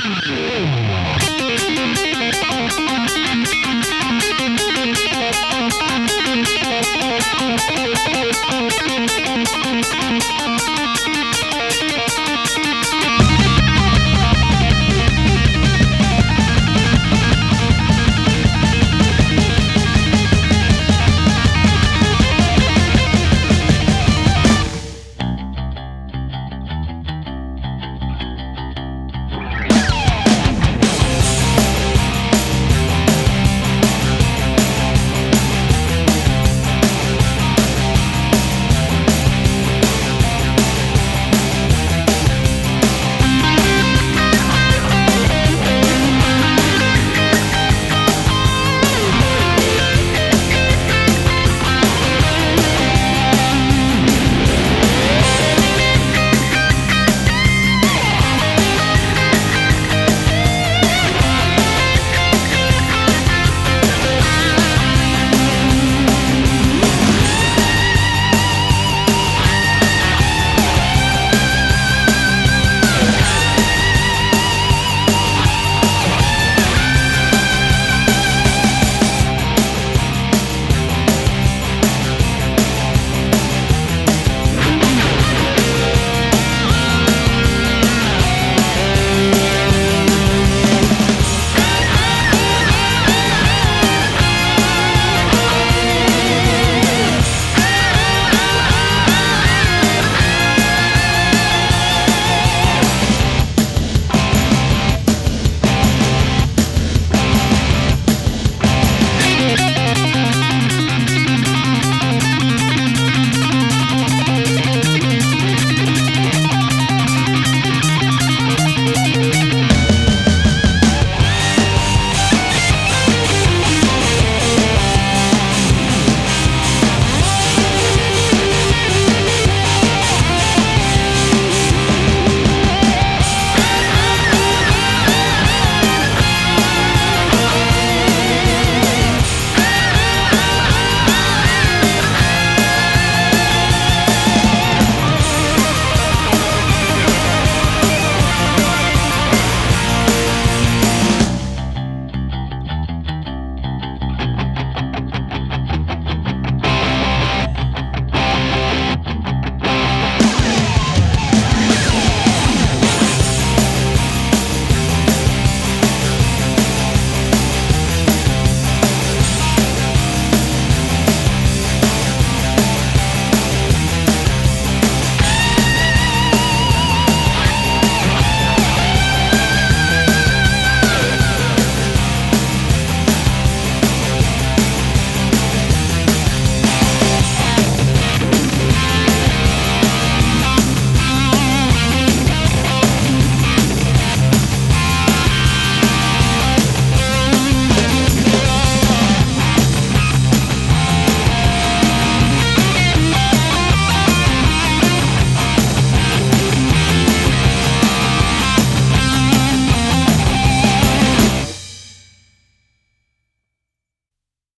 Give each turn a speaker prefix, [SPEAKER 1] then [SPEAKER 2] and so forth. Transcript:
[SPEAKER 1] Gentlemen,